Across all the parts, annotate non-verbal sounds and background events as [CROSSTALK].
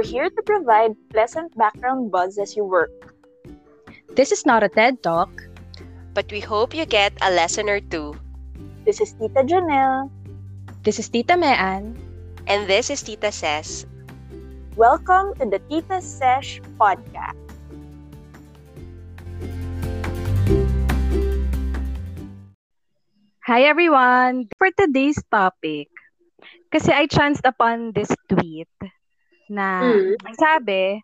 We're here to provide pleasant background buzz as you work. This is not a TED Talk, but we hope you get a lesson or two. This is Tita Janelle. This is Tita Mean. And this is Tita Ses. Welcome to the Tita Sesh podcast. Hi everyone! For today's topic, kasi I chanced upon this tweet na mm. sabi,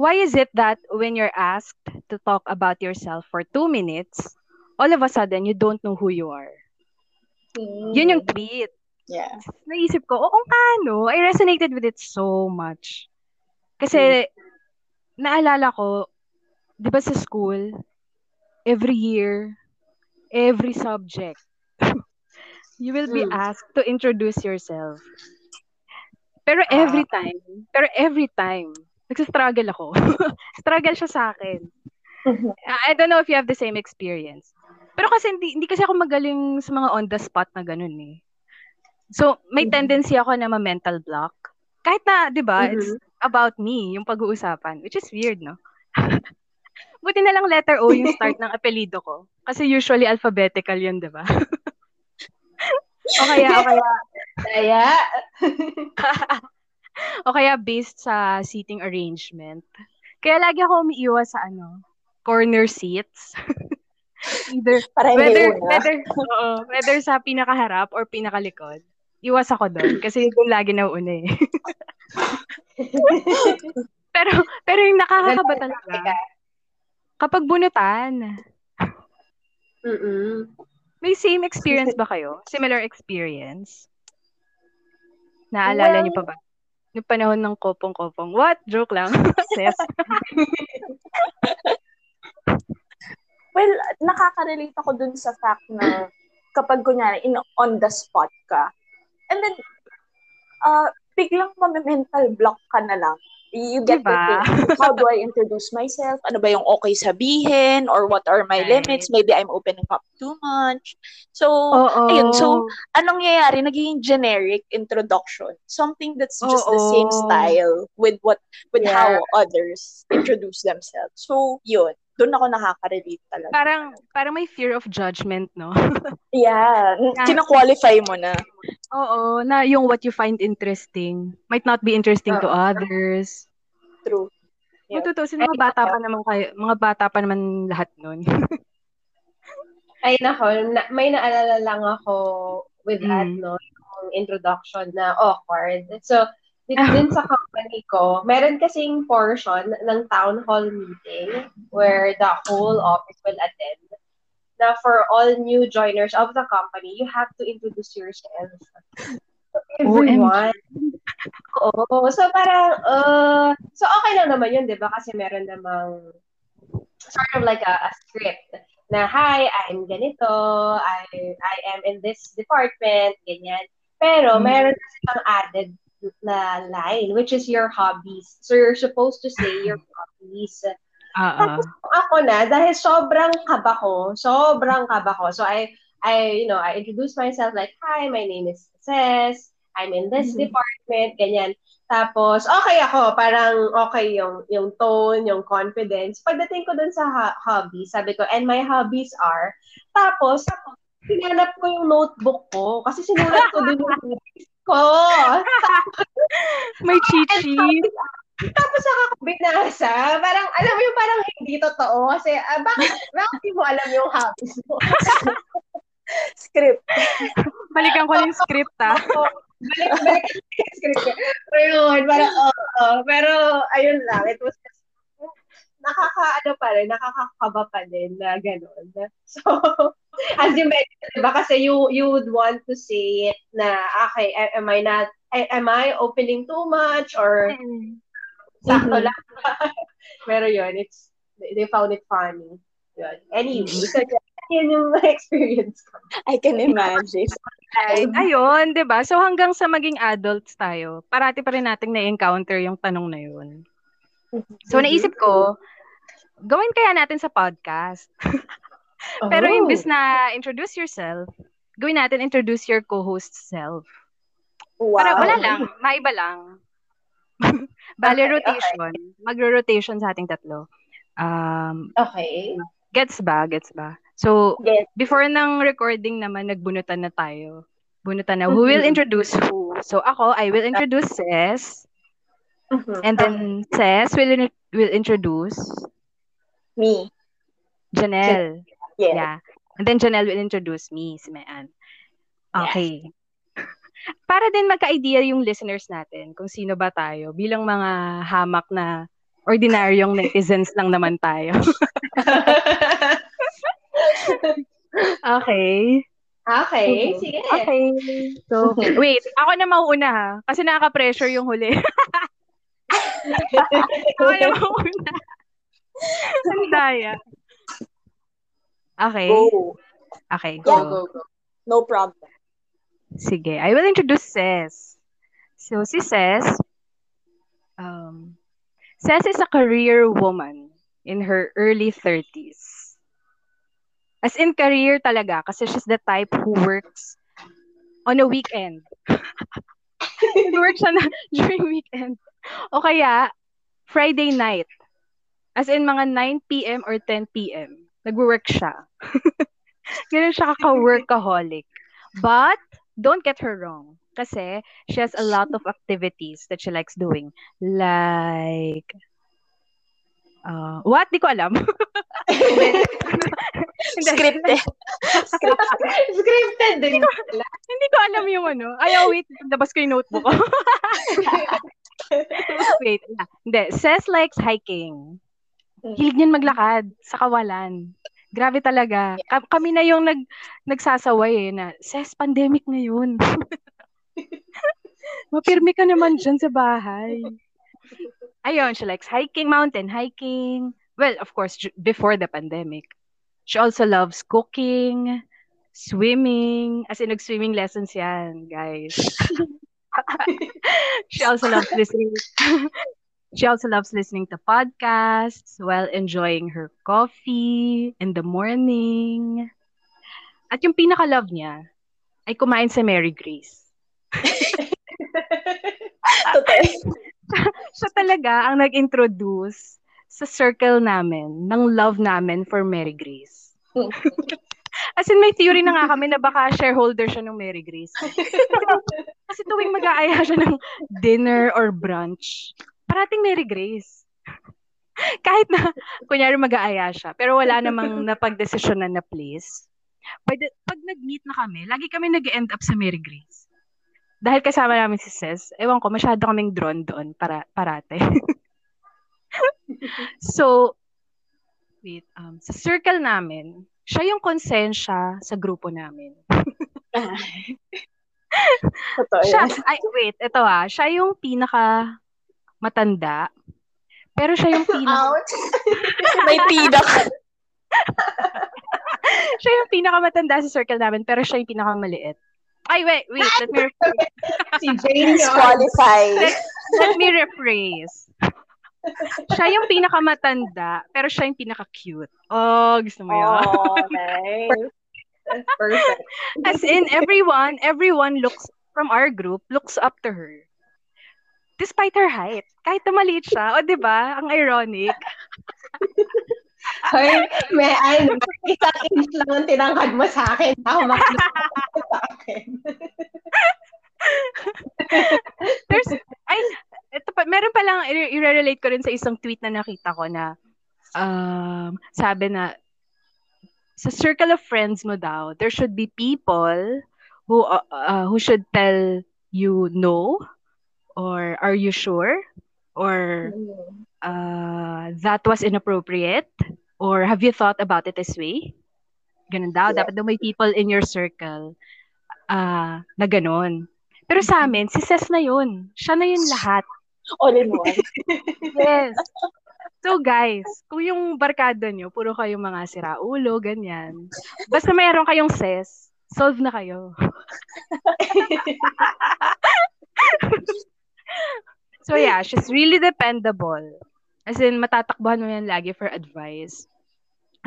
why is it that when you're asked to talk about yourself for two minutes, all of a sudden, you don't know who you are? Mm. Yun yung tweet. Yeah. Naisip ko, oo nga, no? I resonated with it so much. Kasi, mm. naalala ko, di ba sa school, every year, every subject, [LAUGHS] you will be mm. asked to introduce yourself. Pero ah. every time, pero every time, nagsa-struggle ako. [LAUGHS] Struggle siya sa akin. Mm-hmm. I don't know if you have the same experience. Pero kasi hindi, hindi kasi ako magaling sa mga on the spot na ganun eh. So, may mm-hmm. tendency ako na ma-mental block. Kahit na, di ba, mm-hmm. it's about me, yung pag-uusapan, which is weird, no? [LAUGHS] Buti na lang letter O yung start ng apelido ko. Kasi usually alphabetical yun, di ba? [LAUGHS] o kaya, o kaya, kaya, [LAUGHS] o kaya based sa seating arrangement. Kaya lagi ako umiiwas sa ano, corner seats. [LAUGHS] Either, Para whether, una. whether, oo, whether sa pinakaharap or pinakalikod. Iwas ako doon kasi doon lagi na una eh. [LAUGHS] pero, pero yung nakakakaba talaga, kapag bunutan, Mm-mm. May same experience [LAUGHS] ba kayo? Similar experience? Naalala well, niyo pa ba? Yung panahon ng kopong-kopong. What? Joke lang. [LAUGHS] [LAUGHS] Well, nakaka-relate ako dun sa fact na kapag kunyari, in, on the spot ka, and then, uh, biglang ma-mental block ka na lang you get diba? think, how do I introduce myself? Ano ba yung okay sabihin? Or what are my right. limits? Maybe I'm opening up too much. So, oh, ayun. So, anong nangyayari? Naging generic introduction. Something that's just oh, the same style with what with yeah. how others introduce themselves. So, yun. Doon ako nakaka-relate talaga. Parang, parang may fear of judgment, no? [LAUGHS] yeah. Kina-qualify mo na. Oo, na yung what you find interesting might not be interesting uh, to others. True. Yeah. Matutusin, mga bata pa naman kayo, mga bata pa naman lahat nun. [LAUGHS] Ay nako, na, may naalala lang ako with mm. that, no, yung introduction na awkward. So, dito [LAUGHS] din sa company ko, meron kasing portion ng town hall meeting where the whole office will attend. Na for all new joiners of the company, you have to introduce yourself. [LAUGHS] everyone. Oo. So, parang, uh, so okay lang naman yun, di ba? Kasi meron namang sort of like a, a script na, hi, I'm ganito, I, I am in this department, ganyan. Pero, mm. meron kasi pang added na line, which is your hobbies. So, you're supposed to say your hobbies. Uh-uh. Tapos ako na, dahil sobrang kaba ko, sobrang kaba ko. So, I, I, you know, I introduce myself like, hi, my name is Ses, I'm in this mm-hmm. department, ganyan. Tapos, okay ako, parang okay yung, yung tone, yung confidence. Pagdating ko dun sa ha- hobby, sabi ko, and my hobbies are, tapos, hinanap ko yung notebook ko, kasi sinulat ko dun yung hobbies ko. [LAUGHS] May [LAUGHS] cheat sheet. Tapos ako binasa, parang, alam mo yung hindi totoo, kasi, uh, bakit, bakit mo alam yung hobbies mo? [LAUGHS] script. Balikan ko yung script, ah. balik, balik yung script. Pero yun, parang. Oh, oh. Pero, ayun lang, it was just, nakakaano pa rin, nakakakaba pa din na gano'n. So, [LAUGHS] as you mentioned, diba, kasi you, you would want to say it na, okay, am I not, am I opening too much or mm-hmm. sakto lang? [LAUGHS] Pero yun, it's, they found it funny. Yun. Anyway, so, yun yung [LAUGHS] experience ko. I can imagine. Ay, ayun, 'di ba? So hanggang sa maging adults tayo, parati pa rin nating na-encounter yung tanong na yun. So naisip ko, gawin kaya natin sa podcast. [LAUGHS] Pero oh. imbes na introduce yourself, gawin natin introduce your co-host self. Wow. Para wala lang, maiba lang. [LAUGHS] Bale, Okay, rotation. Magro-rotation sa ating tatlo. Um, Okay. gets ba? Gets ba? So, Yes. before ng recording naman, nagbunutan na tayo. Bunutan na. Who will introduce who? So, ako, I will introduce Ces. Mhm. And then, Ces will, in- will introduce Me. Janelle. Yes. Yeah. And then, Janelle will introduce me, si Mayan. Okay. [LAUGHS] Para din magka-idea yung listeners natin kung sino ba tayo bilang mga hamak na ordinaryong netizens lang naman tayo. [LAUGHS] okay. Okay, sige. Okay. So, wait. Ako na mauuna ha. Kasi nakaka-pressure yung huli. [LAUGHS] ako na mauuna. Ang daya. Okay. Go. Okay, Go, go. go, go. No problem. Sige. I will introduce Ces. So, si Ces, um, Ces is a career woman in her early 30s. As in career talaga kasi she's the type who works on a weekend. Nag-work siya na during weekend. O kaya, Friday night. As in mga 9 p.m. or 10 p.m. Nag-work siya. [LAUGHS] Ganun siya kaka-workaholic. But, don't get her wrong. Kasi, she has a lot of activities that she likes doing. Like, uh, what? Di ko alam. [LAUGHS] Scripted. [LAUGHS] Scripted din. Hindi ko alam yung ano. Ay, oh, wait. Labas ko yung notebook ko. [LAUGHS] wait. ah, Hindi. Says likes hiking. Hilig niyan maglakad sa kawalan. Grabe talaga. Ka- kami na yung nag nagsasaway eh na, Ses, pandemic ngayon. [LAUGHS] Mapirmi ka naman dyan sa bahay. Ayun, she likes hiking, mountain hiking. Well, of course, before the pandemic. She also loves cooking, swimming. As in, nag-swimming lessons yan, guys. [LAUGHS] she also loves listening. [LAUGHS] she also loves listening to podcasts while enjoying her coffee in the morning. At yung pinaka-love niya ay kumain sa Mary Grace. [LAUGHS] Totoo. Siya talaga ang nag-introduce sa circle namin ng love namin for Mary Grace. [LAUGHS] As in, may theory na nga kami na baka shareholder siya ng Mary Grace. Kasi tuwing mag-aaya siya ng dinner or brunch, parating Mary Grace. Kahit na, kunyari mag-aaya siya, pero wala namang napagdesisyonan na place. Pwede, pag nag-meet na kami, lagi kami nag end up sa Mary Grace. Dahil kasama namin si Ces, ewan ko, masyado kaming drawn doon para, parate. [LAUGHS] so, wait, um, sa circle namin, siya yung konsensya sa grupo namin. [LAUGHS] Totoo Siya, ay, wait, ito ah, siya yung pinaka matanda, pero siya yung pinaka, Ouch. [LAUGHS] May pidak. siya yung pinaka matanda sa circle namin, pero siya yung pinaka maliit. Ay, wait, wait, let me rephrase. [LAUGHS] si Jane yun. Disqualify. [LAUGHS] let me rephrase. Siya yung pinaka matanda, pero siya yung pinaka cute. Oh, gusto mo yun? Oh, [LAUGHS] nice. Perfect. As in, everyone, everyone looks, from our group, looks up to her. Despite her height. Kahit na maliit siya. O, di ba? Ang ironic. Hoy, may ano, isang inch lang ang tinangkad mo sa akin. Ka sa akin. There's, ay, ito pa, meron pa lang, i- i-relate ko rin sa isang tweet na nakita ko na, um, sabi na, sa circle of friends mo daw, there should be people who, uh, uh, who should tell you no, or are you sure, or uh, that was inappropriate, or have you thought about it this way? Ganun daw. Yeah. Dapat daw may people in your circle uh, na ganun. Pero sa amin, si Ses na yun. Siya na yun lahat. All in one. [LAUGHS] Yes. So guys, kung yung barkada nyo, puro kayong mga siraulo, ganyan. Basta mayroon kayong Ses, solve na kayo. [LAUGHS] so yeah, she's really dependable. As in, matatakbuhan mo yan lagi for advice.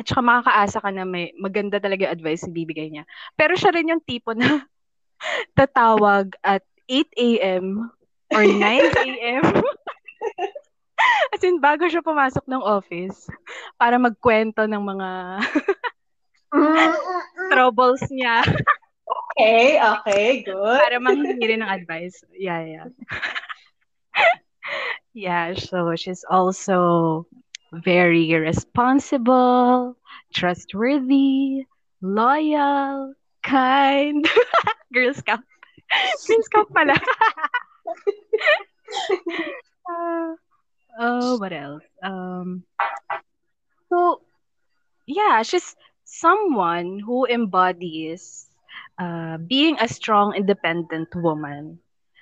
At saka makakaasa ka na may maganda talaga yung advice na bibigay niya. Pero siya rin yung tipo na [LAUGHS] tatawag at 8 a.m. or 9 a.m. [LAUGHS] As in, bago siya pumasok ng office, para magkwento ng mga [LAUGHS] troubles niya. Okay, okay, good. para manghingi ng advice. Yeah, yeah. Yeah, so she's also very responsible, trustworthy, loyal, kind. [LAUGHS] Girl Scout. Girl Scout pala. uh, [LAUGHS] oh, what else? Um, so, yeah, she's someone who embodies uh, being a strong, independent woman.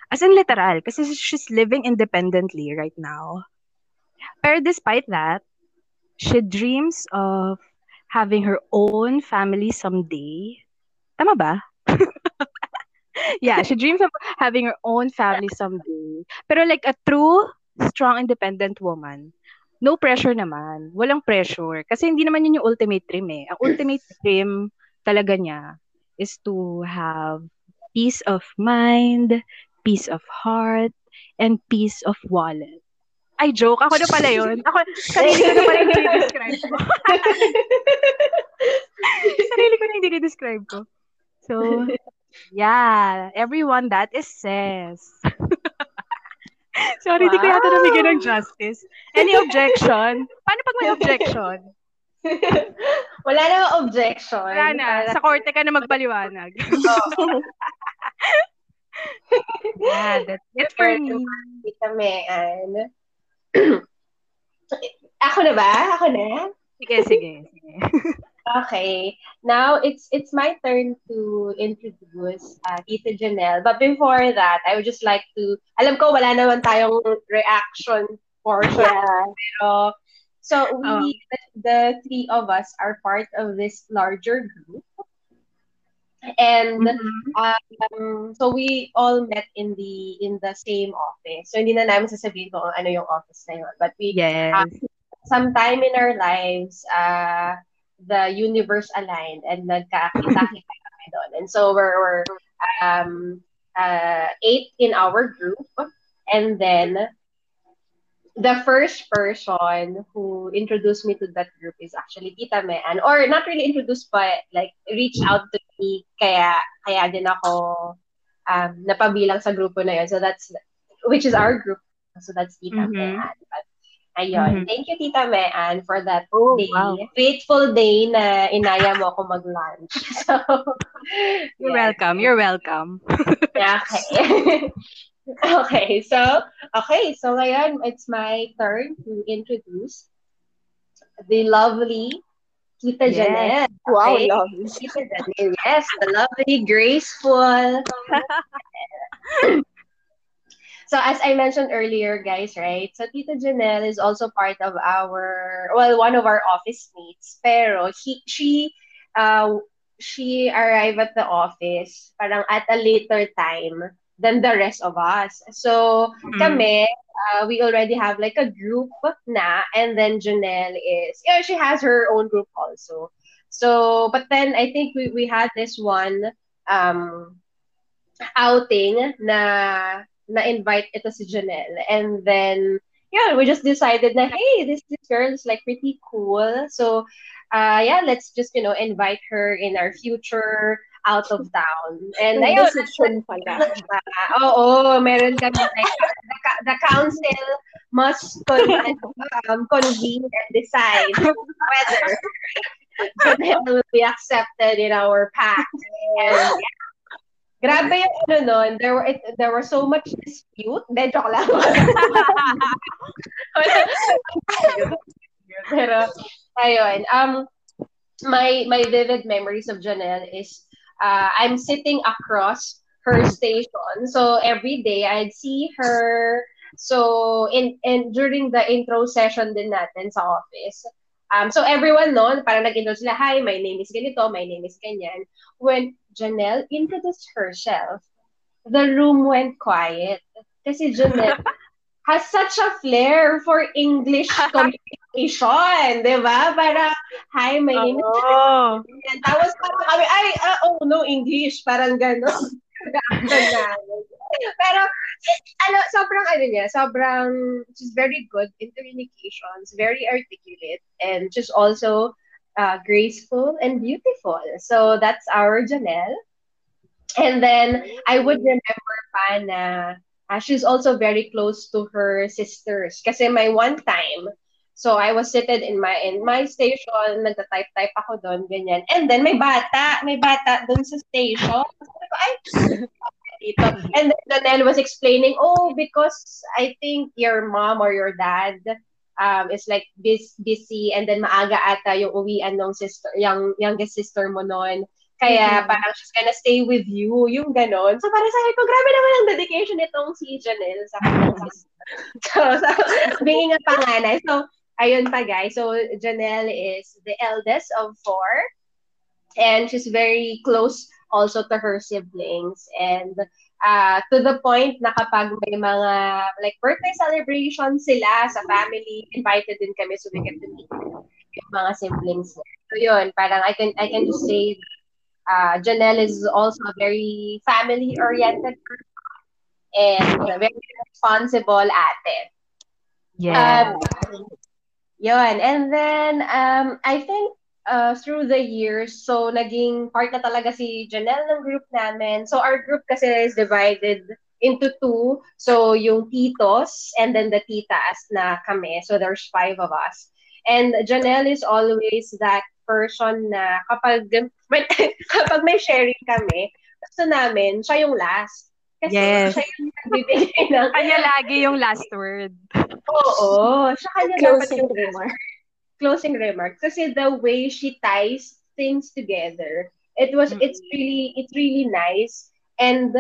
As in literal, kasi she's living independently right now. Pero despite that, she dreams of having her own family someday. Tama ba? [LAUGHS] yeah, she dreams of having her own family someday. Pero like a true, strong, independent woman, no pressure naman. Walang pressure. Kasi hindi naman yun yung ultimate dream eh. Ang ultimate dream talaga niya is to have peace of mind, peace of heart, and peace of wallet. Ay, joke. Ako na pala yun. Ako, sarili ko na pala yung describe ko. [LAUGHS] sarili ko na yung describe ko. So, yeah. Everyone, that is says. [LAUGHS] Sorry, hindi wow. ko yata nabigyan ng justice. Any objection? Paano pag may objection? [LAUGHS] Wala na objection. Wala na. Sa korte ka na magpaliwanag. Yeah, that's it for me. Kita Mean. [CLEARS THROAT] Ako na ba? Ako na? Sige, sige, sige. [LAUGHS] Okay. Now it's it's my turn to introduce uh, Tita Janelle. But before that, I would just like to alam ko wala naman tayong reaction portion. Yeah. Pero so we oh. the, the three of us are part of this larger group. And mm-hmm. um, so we all met in the in the same office. So hindi na namin sasabihin kung ano yung office na yun. But we yes. uh, sometime in our lives, uh, the universe aligned and nagkakita-kita [LAUGHS] kami doon. And so we're, we're um, uh, eight in our group. And then the first person who introduced me to that group is actually Tita Mean. Or not really introduced, but like reached out to me. Kaya, kaya din ako um, napabilang sa grupo na yun. So that's, which is our group. So that's Tita mm-hmm. Mean. But, ayun. Mm-hmm. Thank you, Tita Mean, for that oh, day. Wow. Fateful day na inaya mo ako mag-lunch. [LAUGHS] So, You're yeah. welcome. You're welcome. [LAUGHS] okay. [LAUGHS] Okay, so, okay, so ngayon, it's my turn to introduce the lovely Tita yes. Janet. Wow, okay. lovely. Tita Janet, yes, the lovely, graceful. so as I mentioned earlier, guys, right? So Tita Janelle is also part of our, well, one of our office mates. Pero he, she, uh, she arrived at the office parang at a later time than the rest of us. So, mm-hmm. kami, uh, we already have like a group na, and then Janelle is, yeah, she has her own group also. So, but then I think we, we had this one um, outing na na invite ito si Janelle. And then, yeah, we just decided na, hey, this, this girl is like pretty cool. So, uh, yeah, let's just, you know, invite her in our future out of town. And ayun, decision pala. Oo, meron kami like, the, the council must con- um, convene and decide whether [LAUGHS] Janelle will be accepted in our pack. And yeah, Grabe yung ano nun, there were it, there were so much dispute. Hindi, joke lang. [LAUGHS] Pero, ayun. Um, my my vivid memories of Janelle is uh, I'm sitting across her station. So every day I'd see her. So in in during the intro session din natin sa office. Um, so everyone noon, parang nag-intro sila, hi, my name is ganito, my name is ganyan. When Janelle introduced herself, the room went quiet. Kasi Janelle [LAUGHS] has such a flair for English [LAUGHS] communication, di ba? Para, hi, my name is oh. Tapos parang kami, ay, uh, oh, no English, parang gano'n. [LAUGHS] Pero ano, sobrang ano niya, sobrang, she's very good in communications, very articulate, and she's also uh, graceful and beautiful. So that's our Janelle. And then I would remember pa na uh, she's also very close to her sisters. Kasi my one time, So I was seated in my in my station, nagta-type-type ako doon, ganyan. And then may bata, may bata doon sa station. Ay, [LAUGHS] dito. And then Danelle was explaining, oh, because I think your mom or your dad um, is like bis- busy and then maaga ata yung uwian ng sister, yung youngest sister mo noon. Kaya mm-hmm. parang she's gonna stay with you, yung ganon. So parang sabi ko, grabe naman ang dedication nitong si Janelle sa kanyang [LAUGHS] [LAUGHS] sister. So, so being a panganay. So, ayun pa guys. So Janelle is the eldest of four and she's very close also to her siblings and uh, to the point na kapag may mga like birthday celebration sila sa family, invited din kami so we get to meet yung mga siblings. So yun, parang I can I can just say uh, Janelle is also a very family-oriented person and very responsible ate. Yeah. Um, Yun. And then, um, I think uh, through the years, so naging part na talaga si Janelle ng group namin. So our group kasi is divided into two. So yung titos and then the titas na kami. So there's five of us. And Janelle is always that person na kapag, [LAUGHS] kapag may sharing kami, gusto namin, siya yung last. Kasi yes. siya yung nagbibigay ng... [LAUGHS] Kanya lagi yung last word. Oo. Siya kanya Closing dapat remark. Closing remark. Kasi the way she ties things together, it was, mm-hmm. it's really, it's really nice. And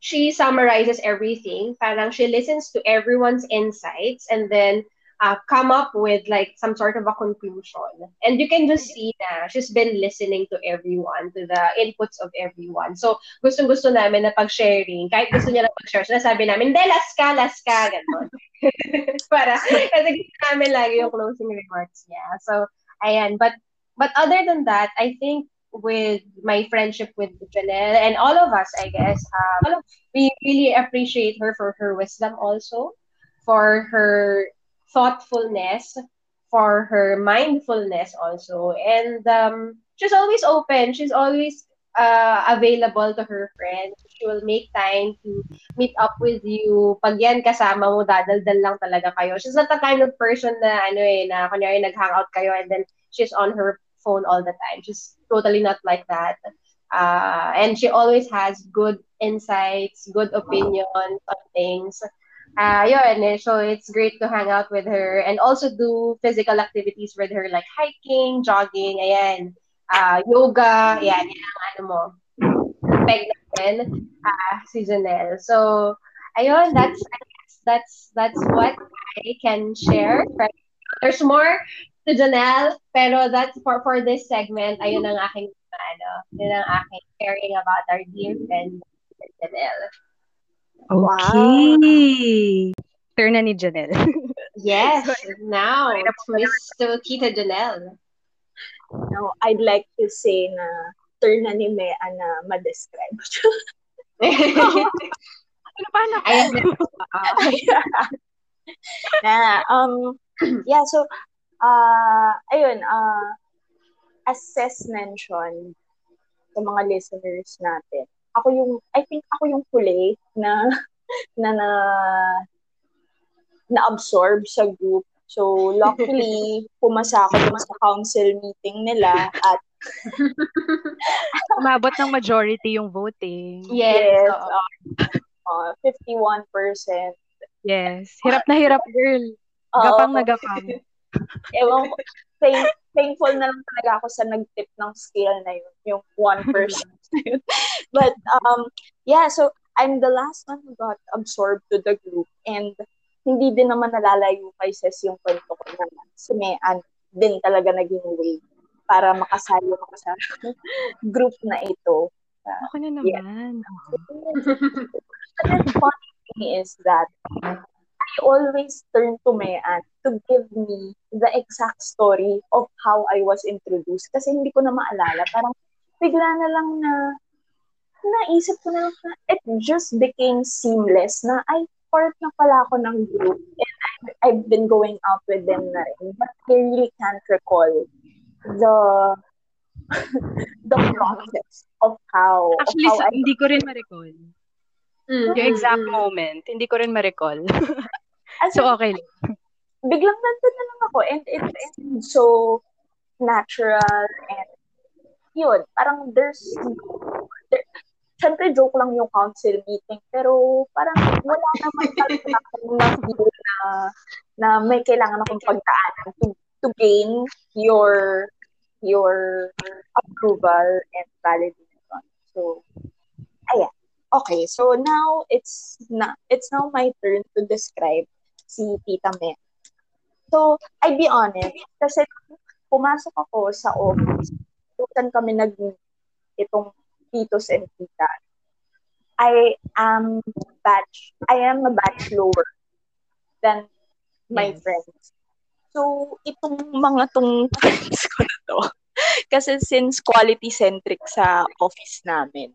she summarizes everything. Parang she listens to everyone's insights and then uh, come up with like some sort of a conclusion. And you can just see na she's been listening to everyone, to the inputs of everyone. So, gustong-gusto namin na pag-sharing. Kahit gusto niya na pag-share, sinasabi namin, hindi, last ka, ka, gano'n. [LAUGHS] Para, kasi gusto namin lagi yung closing remarks niya. So, ayan. But, but other than that, I think with my friendship with Janelle and all of us, I guess, um, we really appreciate her for her wisdom also, for her thoughtfulness, for her mindfulness also. And um, she's always open. She's always uh, available to her friends. She will make time to meet up with you. Pag yan kasama mo, dadaldal lang talaga kayo. She's not the kind of person na, ano eh, na kunyari nag-hangout kayo and then she's on her phone all the time. She's totally not like that. Uh, and she always has good insights, good opinions on things uh, yun, eh, so it's great to hang out with her and also do physical activities with her like hiking, jogging, ayan, uh, yoga, ayan, yan ano mo, peg natin, uh, si Janelle. So, ayun, that's, that's, that's what I can share. There's more to Janelle, pero that's for, for this segment, ayun ang aking, ano, yun ang aking sharing about our dear friend, Janelle. Okay. Wow. Turn na ni Janelle. [LAUGHS] yes, now it's Miss Tita Janelle. Now, I'd like to say na turn na ni Mea na ma-describe. [LAUGHS] ano pa na? Ayan. [LAUGHS] na, um, yeah, so, uh, ayun, uh, as Cess mentioned sa mga listeners natin, ako yung, I think ako yung huli na, [LAUGHS] na, na, na-absorb sa group. So, luckily, [LAUGHS] pumasa ako dun sa council meeting nila at [LAUGHS] Umabot ng majority yung voting. Yes. yes uh, uh, 51%. Yes. Hirap na hirap, girl. Gapang na gapang. Ewan ko. Thank, thankful na lang talaga ako sa nag-tip ng skill na yun. Yung 1% [LAUGHS] but um, yeah, so I'm the last one who got absorbed to the group and hindi din naman nalalayo kay Ses yung kwento ko naman. Si Mean din talaga naging way para makasali ako sa [LAUGHS] group na ito. Uh, ako na naman. [LAUGHS] Yeah. the funny thing is that I always turn to Mean to give me the exact story of how I was introduced kasi hindi ko na maalala. Parang bigla na lang na, naisip ko na lang na it just became seamless na ay part na pala ako ng group and I've, I've been going out with them na rin but I really can't recall the [LAUGHS] the process of how Actually, of how sa- I hindi ko rin ma-recall. Mm, Yung exact mm, mm. moment, hindi ko rin ma-recall. [LAUGHS] as so, okay lang. Biglang nandun na lang ako and it's, it's so natural and yun, parang there's there, syempre joke lang yung council meeting pero parang wala naman [LAUGHS] talaga akong na-feel na, na may kailangan akong pagdaanan to, to gain your your approval and validation. So, ayan. Okay, so now it's na it's now my turn to describe si Tita Me. So, I be honest, kasi pumasok ako sa office, kung kami nag itong titos and tita. I am batch, I am a batch lower than my Yes. friends. So, itong mga tong friends ko na to, [LAUGHS] kasi since quality-centric sa office namin,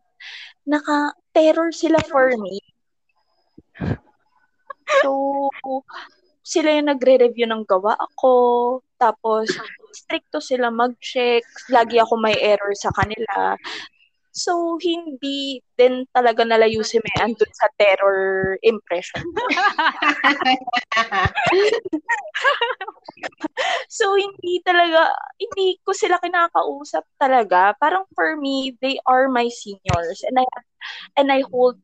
naka-terror sila for me. [LAUGHS] So, sila yung nagre-review ng gawa ako. Tapos, stricto sila mag-check. Lagi ako may error sa kanila. So, hindi din talaga nalayo si Mean dun sa terror impression. [LAUGHS] So, hindi talaga, hindi ko sila kinakausap talaga. Parang for me, they are my seniors. And I, and I hold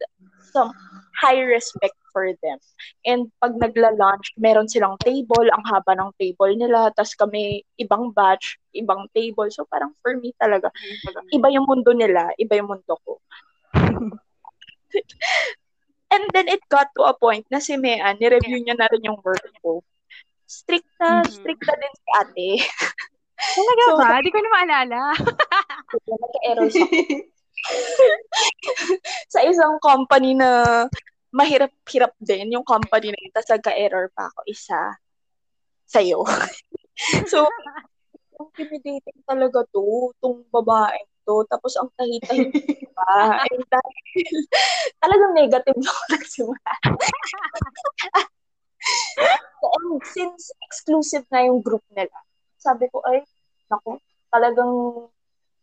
some high respect for them. And pag nagla-lunch, meron silang table, ang haba ng table nila, tas kami ibang batch, ibang table. So parang for me talaga, iba yung mundo nila, iba yung mundo ko. [LAUGHS] And then it got to a point na si Mea, nireview niya na rin yung work ko. Strict na, Mhm. strict na din si ate. [LAUGHS] Talaga So, ba? Di ko na maalala. Nagka-error [LAUGHS] sa sa isang company na mahirap-hirap din yung company na yun, tapos nagka-error pa ako isa sa'yo. [LAUGHS] so, intimidating talaga to, tong babaeng to. Tapos ang tahitahim pa. [LAUGHS] And dahil talagang negative na ako [LAUGHS] nagsimula. And since exclusive na yung group nila, sabi ko, ay, naku, talagang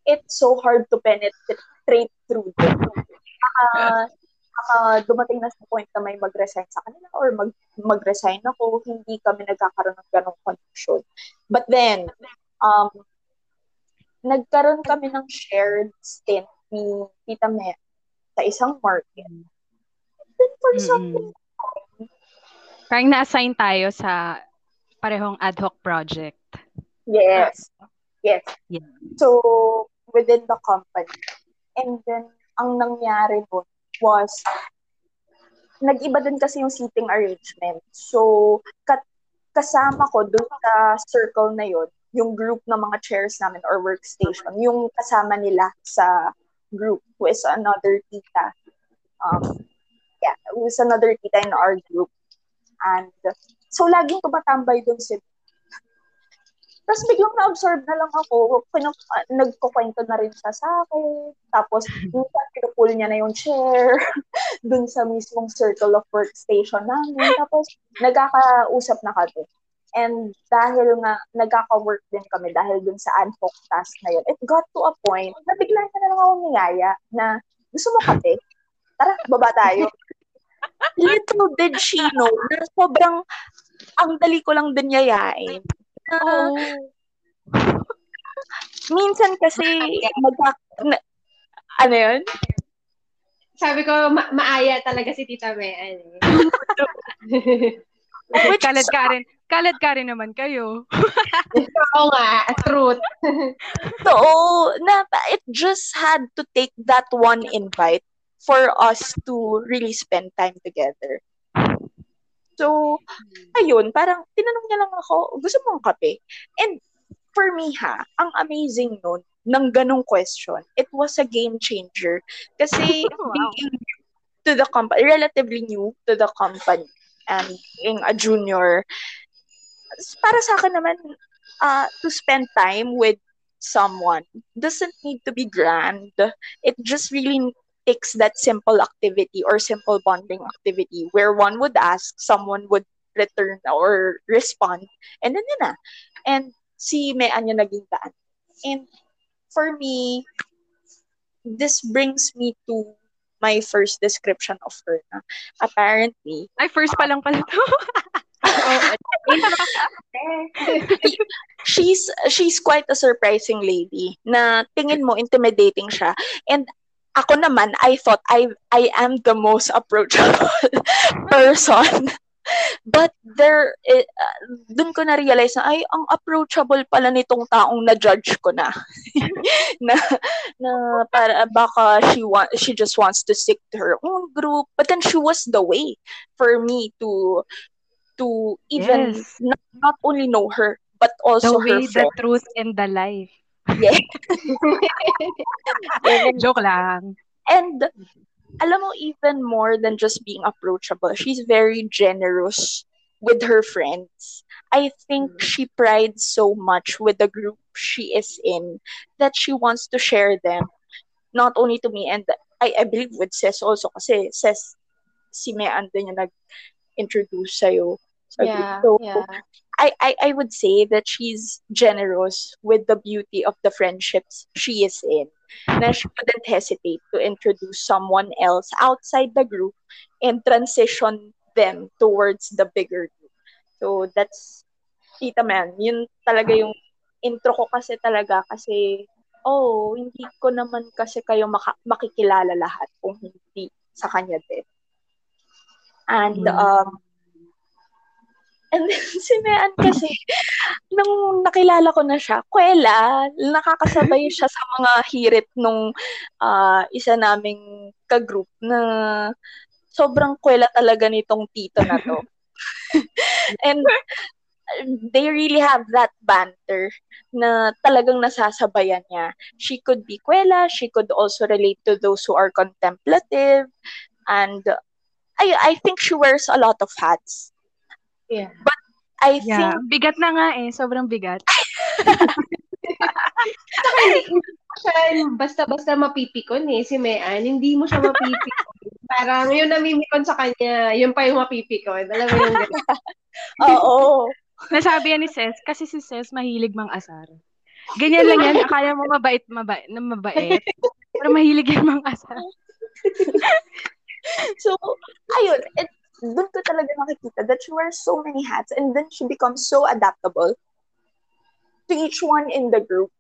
it's so hard to penetrate through them. Baka, baka dumating na sa point na may mag-resign sa kanila or mag, mag-resign ako, hindi kami nagkakaroon ng ganong connection. But then, um, nagkaroon kami ng shared stint ni Tita Me sa isang market. And then for some Mm-mm. Parang na-assign tayo sa parehong ad hoc project. Yes. Yes. Yeah. So, within the company. And then, ang nangyari nun was, nag-iba din kasi yung seating arrangement. So, kat kasama ko dun sa circle na yon yung group ng mga chairs namin or workstation, yung kasama nila sa group who is another tita. Um, yeah, who is another tita in our group. And so, laging tumatambay dun si tapos biglang na-absorb na lang ako. Pinu- uh, nagkukwento na rin siya sa akin. Tapos, [LAUGHS] minsan pinupull niya na yung chair [LAUGHS] dun sa mismong circle of workstation namin. Tapos, nagkakausap na kami. And dahil nga, nagkaka-work din kami dahil dun sa hoc task na yun, it got to a point na bigla na lang ako niyaya na, gusto mo kape? Tara, baba tayo. [LAUGHS] Little did she know na sobrang ang dali ko lang din yayain. Na, minsan kasi magka, na, ano yun? Sabi ko, ma- maaya talaga si Tita Mean. eh. [LAUGHS] Which Kalad ka rin. Kalad ka rin naman kayo. [LAUGHS] Oo nga, truth. So, na, it just had to take that one invite for us to really spend time together. So, ayun, parang tinanong niya lang ako, gusto mo ng kape? And for me ha, ang amazing nun, ng ganong question, it was a game changer. Kasi [LAUGHS] Wow. to the company, relatively new to the company, and being a junior, para sa akin naman, uh, to spend time with someone doesn't need to be grand. It just really takes that simple activity or simple bonding activity where one would ask, someone would return or respond, and then yun na. And si Mean yung naging daan. And for me, this brings me to my first description of her. Na apparently, Ay, first pa lang pala to. [LAUGHS] she's she's quite a surprising lady na tingin mo intimidating siya and ako naman I thought I I am the most approachable [LAUGHS] person but there eh, uh, dun ko na realize na ay ang approachable pala nitong taong na judge ko na [LAUGHS] na na para baka she want she just wants to stick to her own group but then she was the way for me to to even Yes. not, not only know her but The also her way, the truth, and the life. Yeah. [LAUGHS] and, Joke lang. and alam mo even more than just being approachable, she's very generous with her friends. I think she prides so much with the group she is in that she wants to share them not only to me and I, I believe with Ses also kasi Ses si Mean din yung nag-introduce sa'yo. sa group. Yeah, So, yeah. I, I, I would say that she's generous with the beauty of the friendships she is in. Na she wouldn't hesitate to introduce someone else outside the group and transition them towards the bigger group. So that's Tita Man. Yun talaga yung intro ko kasi talaga kasi oh, hindi ko naman kasi kayo maka- makikilala lahat kung hindi sa kanya din. And Mm. um And then, [LAUGHS] si Mean kasi, nung nakilala ko na siya, kwela, nakakasabay [LAUGHS] siya sa mga hirit nung ah, isa naming ka-group na sobrang kwela talaga nitong tito na to. [LAUGHS] And they really have that banter na talagang nasasabayan niya. She could be kwela, she could also relate to those who are contemplative, and I I think she wears a lot of hats. Yeah. I Yeah. think Bigat na nga eh. Sobrang bigat. [LAUGHS] Saka hindi mo siya basta-basta mapipikon eh, si Mean. Hindi mo siya mapipikon. Parang yung namimikon sa kanya, yun pa yung mapipikon. Alam mo yung gano'n. [LAUGHS] oo. Nasabi yan ni Ses, kasi si Ses mahilig mang asar. Ganyan lang yan. Akala mo mabait, mabait, na mabait. Pero mahilig yan mang asar. [LAUGHS] So, ayun, it, dun ko talaga nakikita that she wears so many hats and then she becomes so adaptable to each one in the group.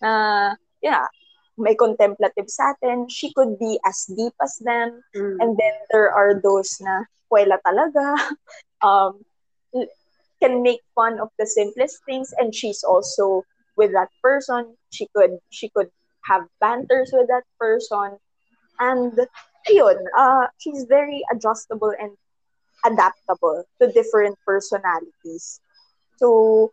Na, yeah, may contemplative sa atin. She could be as deep as them. Mm. And then there are those na kwela talaga. [LAUGHS] Um, can make fun of the simplest things and she's also with that person. She could she could have banters with that person. And ayun, uh, she's very adjustable and adaptable to different personalities. So,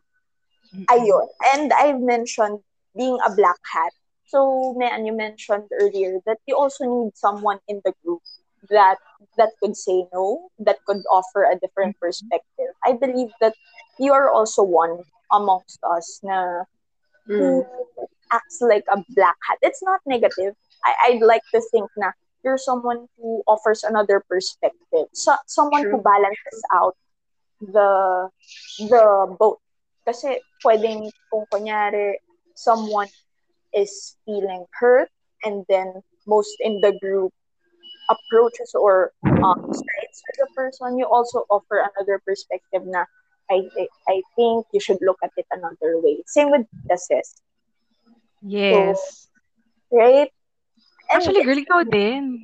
ayun. And I've mentioned being a black hat. So, Mean, you mentioned earlier that you also need someone in the group that that could say no, that could offer a different perspective. I believe that you are also one amongst us na who Mm. acts like a black hat. It's not negative. I, I'd like to think na you're someone who offers another perspective. So, someone who balances out the the both. Kasi pwedeng kung kunyari someone is feeling hurt and then most in the group approaches or um, sides with the person, you also offer another perspective na I, I- think you should look at it another way. Same with the sis, Yes. right? And Actually, girl, ikaw din.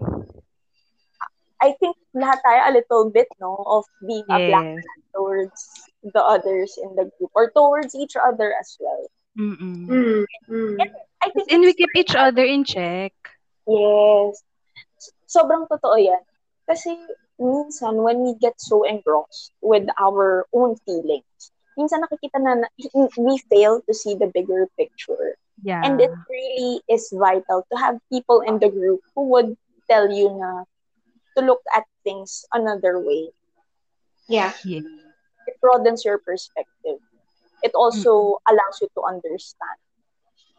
I think lahat tayo a little bit, no, of being a black Yes. towards the others in the group or towards each other as well. Mm-mm. Mm. Mm. I think And we keep each other in check. Yes. Sobrang totoo yan. Kasi minsan when we get so engrossed with our own feelings, minsan nakikita na, na we fail to see the bigger picture. Yeah. And it really is vital to have people in the group who would tell you na to look at things another way. Yeah. yeah. It broadens your perspective. It also allows you to understand.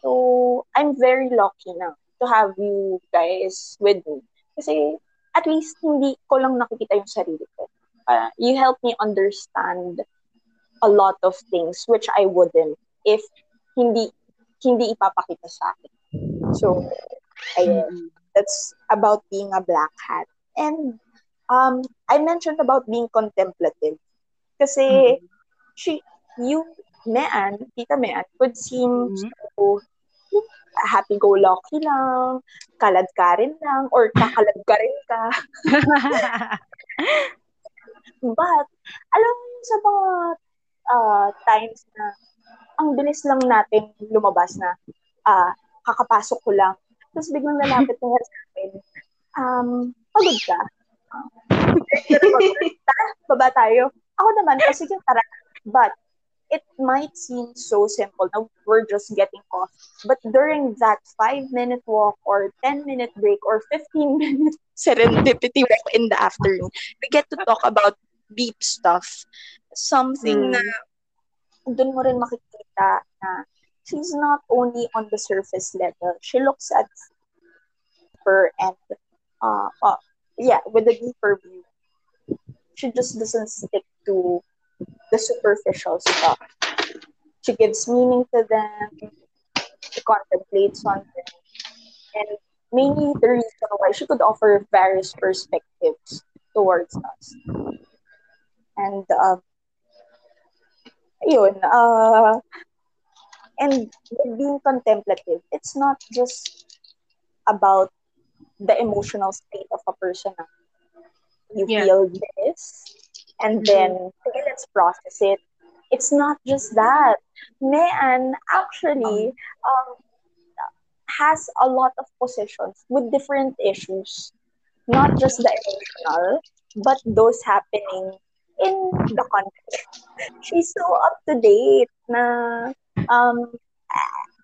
So, I'm very lucky now to have you guys with me. Kasi at least hindi ko lang nakikita yung sarili ko. Uh, you help me understand a lot of things which I wouldn't if hindi hindi ipapakita sa akin. So, ayun. That's about being a black hat. And um, I mentioned about being contemplative. Kasi mm-hmm. she, you, Mean, Tita Mean, could seem mm-hmm. so happy-go-lucky lang, kalad ka rin lang, or kakalad ka rin ka. [LAUGHS] But, alam mo sa mga uh, times na ang bilis lang natin lumabas na uh, kakapasok ko lang. Tapos biglang lalapit na sa akin, um, pagod ka. [LAUGHS] Baba tayo. Ako naman, kasi tara. But, it might seem so simple na we're just getting coffee. But during that five-minute walk or 10-minute break or 15-minute [LAUGHS] serendipity walk in the afternoon, we get to talk about deep stuff. Something mm. na doon mo rin na she's not only on the surface level. She looks at her and uh, uh yeah, with a deeper view. She just doesn't stick to the superficial stuff. She gives meaning to them. She contemplates on them. And mainly the reason why she could offer various perspectives towards us. And um, yun, uh, and being contemplative, it's not just about the emotional state of a person. You yeah. feel this, and mm-hmm. then okay, let's process it. It's not just that. Mayan actually um, has a lot of positions with different issues, not just the emotional, but those happening in the country. She's so up to date na um,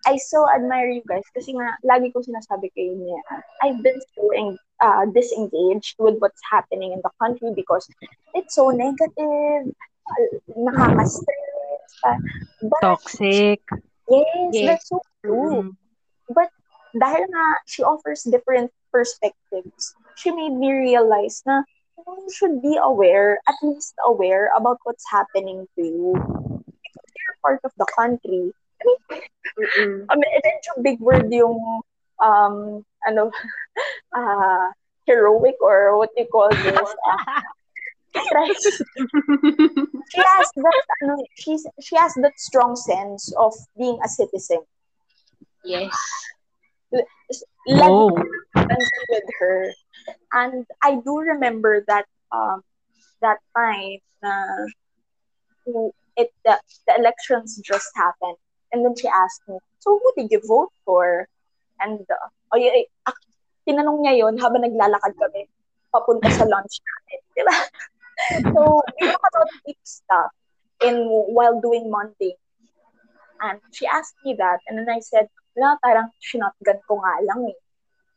I so admire you guys kasi nga, lagi ko sinasabi kay niya, I've been so en- uh, disengaged with what's happening in the country because it's so negative, uh, nakaka-stress. Uh, but, Toxic. Yes, yes, that's so true. Mm-hmm. But dahil nga she offers different perspectives, she made me realize na you should be aware, at least aware about what's happening to you. Because you're part of the country, Mm-mm. I mean, medyo big word yung um ano uh, [LAUGHS] heroic or what you call this [LAUGHS] uh, she has that ano, she's she has that strong sense of being a citizen. Yes. Let oh. [LAUGHS] with her. And i do remember that um that time na uh, it the, the elections just happened And then she asked me, so who did you vote for? And, uh, oh, y- uh, tinanong niya yon habang naglalakad kami papunta sa lunch natin. Di ba? [LAUGHS] so, we talk about deep stuff in while doing Monday. And she asked me that, and then I said, wala, parang sinotgun ko nga lang eh.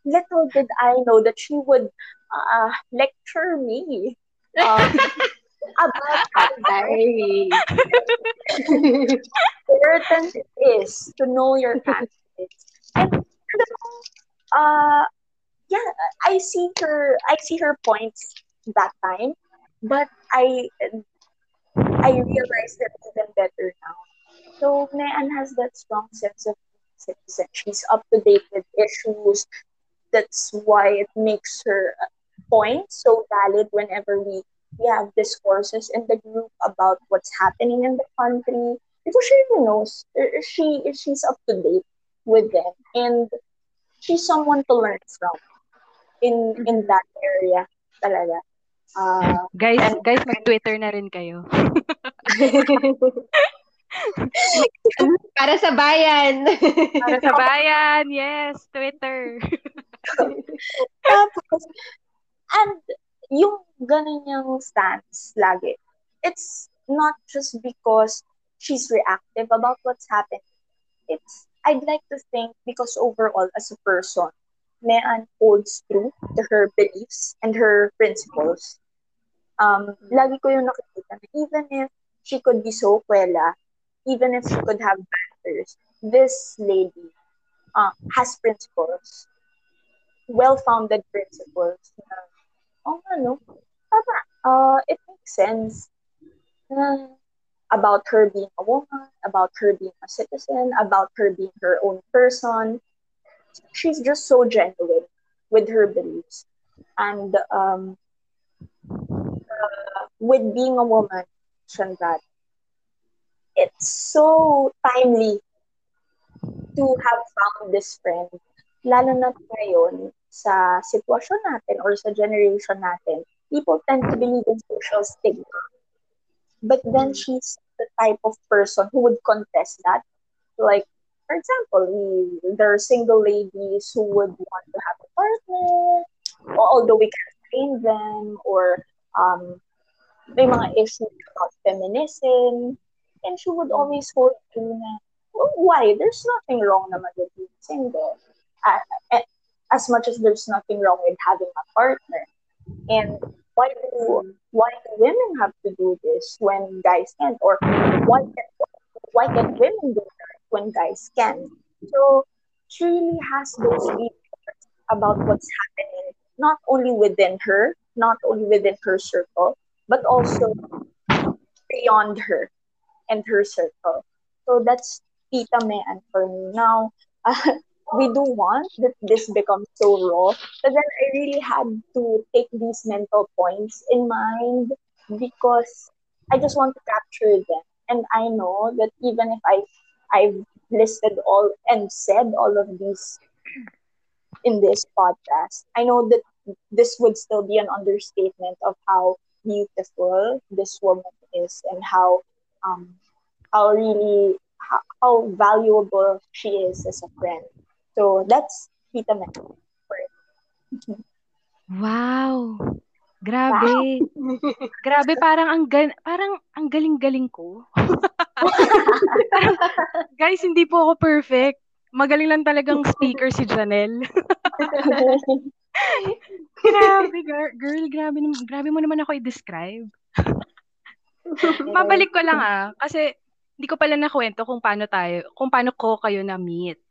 Little did I know that she would uh, lecture me [LAUGHS] um, about how very important is to know your candidates. And uh, yeah, I see her. I see her points that time, but I I realize that even better now. So Mean has that strong sense of citizen. She's up to date with issues. That's why it makes her point so valid whenever we we have discourses in the group about what's happening in the country. Because she knows. Er, she she's up to date with them and she's someone to learn from in in that area talaga. Uh, guys and, guys mag Twitter na rin kayo. [LAUGHS] Para sa bayan. Para sa bayan yes Twitter. [LAUGHS] Tapos and yung ganun yung stance lagi. It's not just because she's reactive about what's happening. It's, I'd like to think because overall as a person, Mean holds true to her beliefs and her principles. Um, lagi ko yung nakikita na even if she could be so kwela, even if she could have banters, this lady uh, has principles. well-founded principles na, oh ano, tama, uh, it makes sense na about her being a woman, about her being a citizen, about her being her own person. She's just so genuine with her beliefs. And um, uh, with being a woman, that it's so timely to have found this friend. Lalo na ngayon, sa sitwasyon natin or sa generation natin, people tend to believe in social stigma. But then she's the type of person who would contest that. Like, for example, we, there are single ladies who would want to have a partner, although we can't blame them, or um, may mga issues about feminism, and she would always hold to na, well, why? There's nothing wrong naman with being single. Uh, as much as there's nothing wrong with having a partner. And why do why do women have to do this when guys can't? Or why can why can women do that when guys can? So she really has those feelings about what's happening, not only within her, not only within her circle, but also beyond her and her circle. So that's Tita Mean for me. Now, uh, [LAUGHS] we do want that this becomes so raw, but then I really had to take these mental points in mind because I just want to capture them. And I know that even if I I've listed all and said all of these in this podcast, I know that this would still be an understatement of how beautiful this woman is and how um how really how, how valuable she is as a friend. So that's Tita Mel. Wow. Grabe. Grabe parang ang gan- parang ang galing-galing ko. [LAUGHS] guys, hindi po ako perfect. Magaling lang talagang speaker si Janelle. [LAUGHS] grabe, girl, girl, grabe, grabe mo naman ako i-describe. [LAUGHS] Mabalik ko lang ah, kasi hindi ko pala nakwento kung paano tayo, kung paano ko kayo na-meet.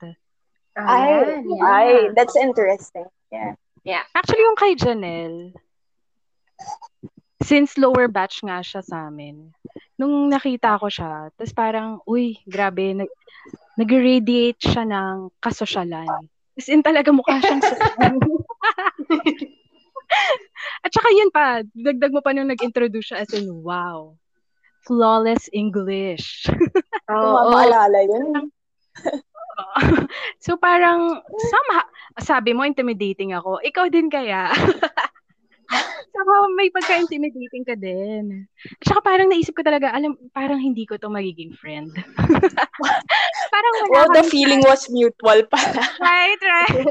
Ay, yeah. ay, that's interesting. Yeah. Yeah. Actually, yung kay Janelle, since lower batch nga siya sa amin, nung nakita ko siya, tapos parang, uy, grabe, nag, nag-radiate siya ng kasosyalan. As in talaga mukha siyang [LAUGHS] At saka yun pa, dagdag mo pa nung nag-introduce siya as in, wow, flawless English. [LAUGHS] Oo, oh, maalala yun. [LAUGHS] so parang sama sabi mo intimidating ako. Ikaw din kaya? [LAUGHS] Saka may pagka-intimidating ka din. Saka parang naisip ko talaga, alam, parang hindi ko to magiging friend. [LAUGHS] parang wala well, the feeling sa... was mutual pala. Right, right.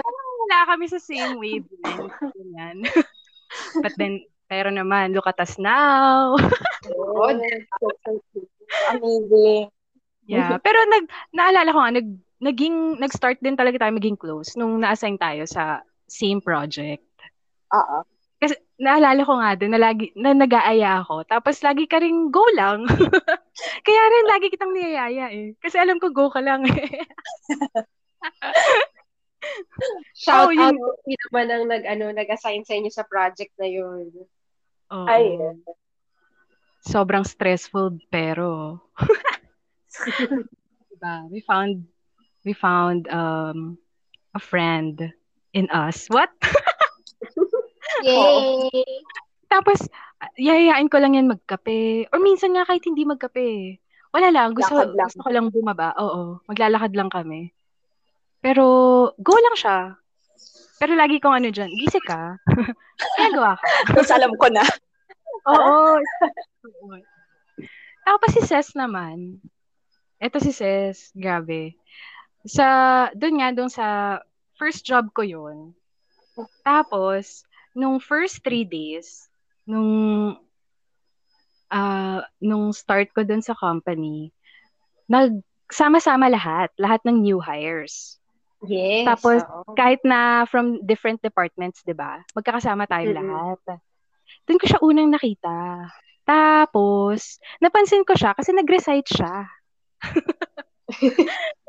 parang wala kami sa same wavelength. Ganyan. But then, pero naman, look at us now. oh, Amazing. Yeah, pero nag naalala ko nga nag naging nag-start din talaga tayo maging close nung na-assign tayo sa same project. Oo. Kasi naalala ko nga din na lagi na nag-aaya ako. Tapos lagi ka ring go lang. [LAUGHS] Kaya rin lagi kitang niyayaya eh. Kasi alam ko go ka lang eh. [LAUGHS] Shout oh, out yun. sino man ang nag ano nag-assign sa inyo sa project na yun. Oh, Ay. Sobrang stressful pero [LAUGHS] diba? We found we found um a friend in us. What? [LAUGHS] Yay! Tapos, yayayain ko lang yan magkape. Or minsan nga kahit hindi magkape. Wala lang. Gusto, lang. gusto ko lang bumaba. Oo. Maglalakad lang kami. Pero, go lang siya. Pero lagi kong ano dyan, gisi ka. [LAUGHS] Kaya gawa ka. Tapos alam ko na. [LAUGHS] Oo. Tapos si Ses naman, Eto si Ses, grabe. Sa, doon nga, doon sa first job ko yon Tapos, nung first three days, nung, uh, nung start ko doon sa company, nagsama-sama lahat, lahat ng new hires. Yes. Tapos, oo. kahit na from different departments, di ba? Magkakasama tayo mm-hmm. lahat. Doon ko siya unang nakita. Tapos, napansin ko siya kasi nag-recite siya.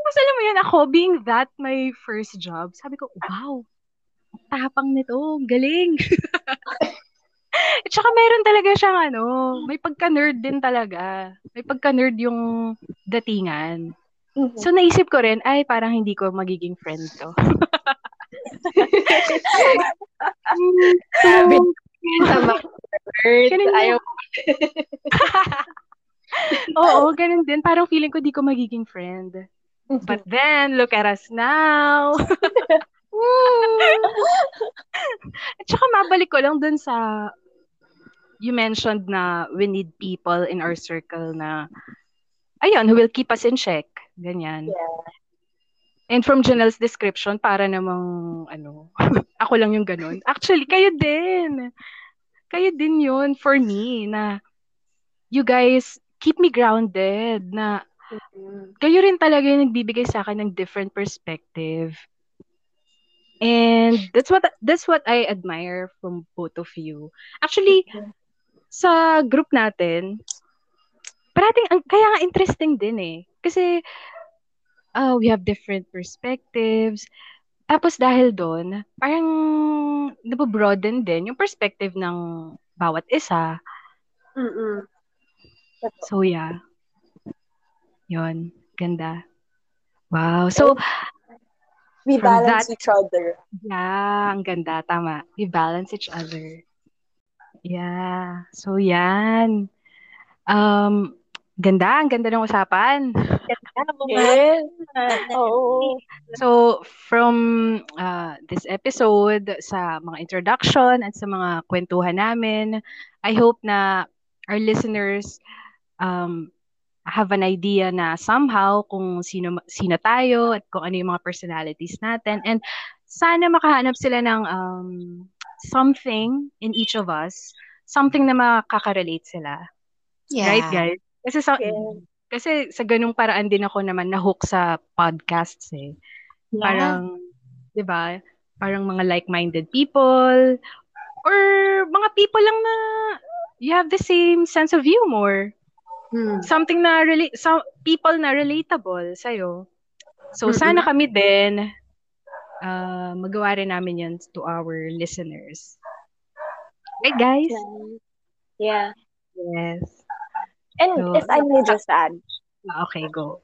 Tapos alam mo yun, ako being that my first job, sabi ko, wow, tapang nito, galing. [LAUGHS] At saka meron talaga siyang ano, may pagka-nerd din talaga. May pagka-nerd yung datingan. Mhm. So naisip ko rin, ay parang hindi ko magiging friend to. [LAUGHS] [LAUGHS] Sabi so, sa mga nerds, Ganun nga. ayaw [LAUGHS] oo, ganun din. Parang feeling ko di ko magiging friend. But then, look at us now. [LAUGHS] At saka mabalik ko lang dun sa you mentioned na we need people in our circle na ayun, who will keep us in check. Ganyan. Yeah. And from Janelle's description, para namang, ano, [LAUGHS] ako lang yung ganun. Actually, kayo din. Kayo din yun for me na you guys keep me grounded na kayo rin talaga yung nagbibigay sa akin ng different perspective. And that's what that's what I admire from both of you. Actually, sa group natin, parating ang kaya nga interesting din eh. Kasi uh, we have different perspectives. Tapos dahil doon, parang nabobroaden din yung perspective ng bawat isa. Mm-mm. So yeah. Yun. Ganda. Wow. So, We balance that- each other. yeah, ang ganda. Tama. We balance each other. Yeah. So, yan. Um, ganda. Ang ganda ng usapan. Yes. [LAUGHS] So, from uh, this episode, sa mga introduction at sa mga kwentuhan namin, I hope na our listeners um, have an idea na somehow kung sino, sino tayo at kung ano yung mga personalities natin. And sana makahanap sila ng um, something in each of us, something na makaka-relate sila. Right, guys? Kasi sa, Yeah. kasi sa ganung paraan din ako naman na-hook sa podcasts eh. Parang, di ba? Parang mga like-minded people or mga people lang na you have the same sense of humor. Hmm. Something na relate, some people na relatable sa'yo. So, Mm-mm. sana kami din uh, magawa rin namin yun to our listeners. Right, guys? Yeah. Yes. And So- if I may just add, Okay, go.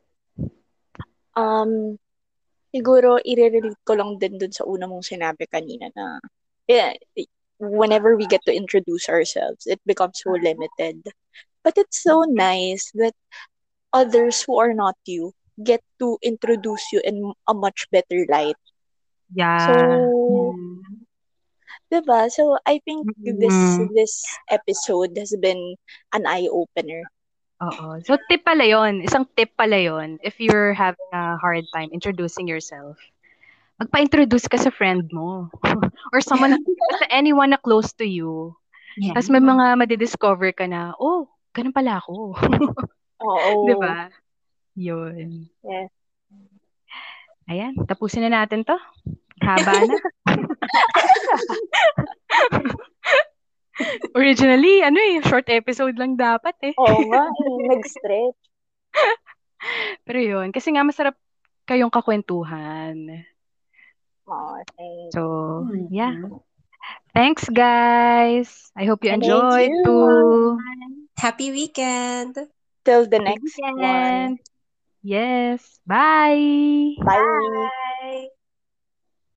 um, siguro i-relate ko lang din dun sa una mong sinabi kanina na yeah, whenever we get to introduce ourselves, it becomes so limited. But it's so nice that others who are not you get to introduce you in a much better light. Yeah. So, Mm. Diba? So I think this Mm. this episode has been an eye opener. Oo. So, tip pala yon Isang tip pala yon if you're having a hard time introducing yourself. Magpa-introduce ka sa friend mo. [LAUGHS] Or someone, basta [LAUGHS] anyone na close to you. Yeah. Tapos may mga madidiscover ka na, oh, ganun pala ako. Oo. [LAUGHS] Di ba? Yun. Yes. Ayan, tapusin na natin to. Haba na. [LAUGHS] Originally, ano eh, short episode lang dapat eh. Oo nga, nag-stretch. [LAUGHS] Pero yun, kasi nga masarap kayong kakwentuhan. Oh, thanks. So, Mm-hmm. yeah. Thanks, guys. I hope you Thank enjoyed you. too. Happy weekend! Till the next one. Weekend. Yes. Bye. Bye.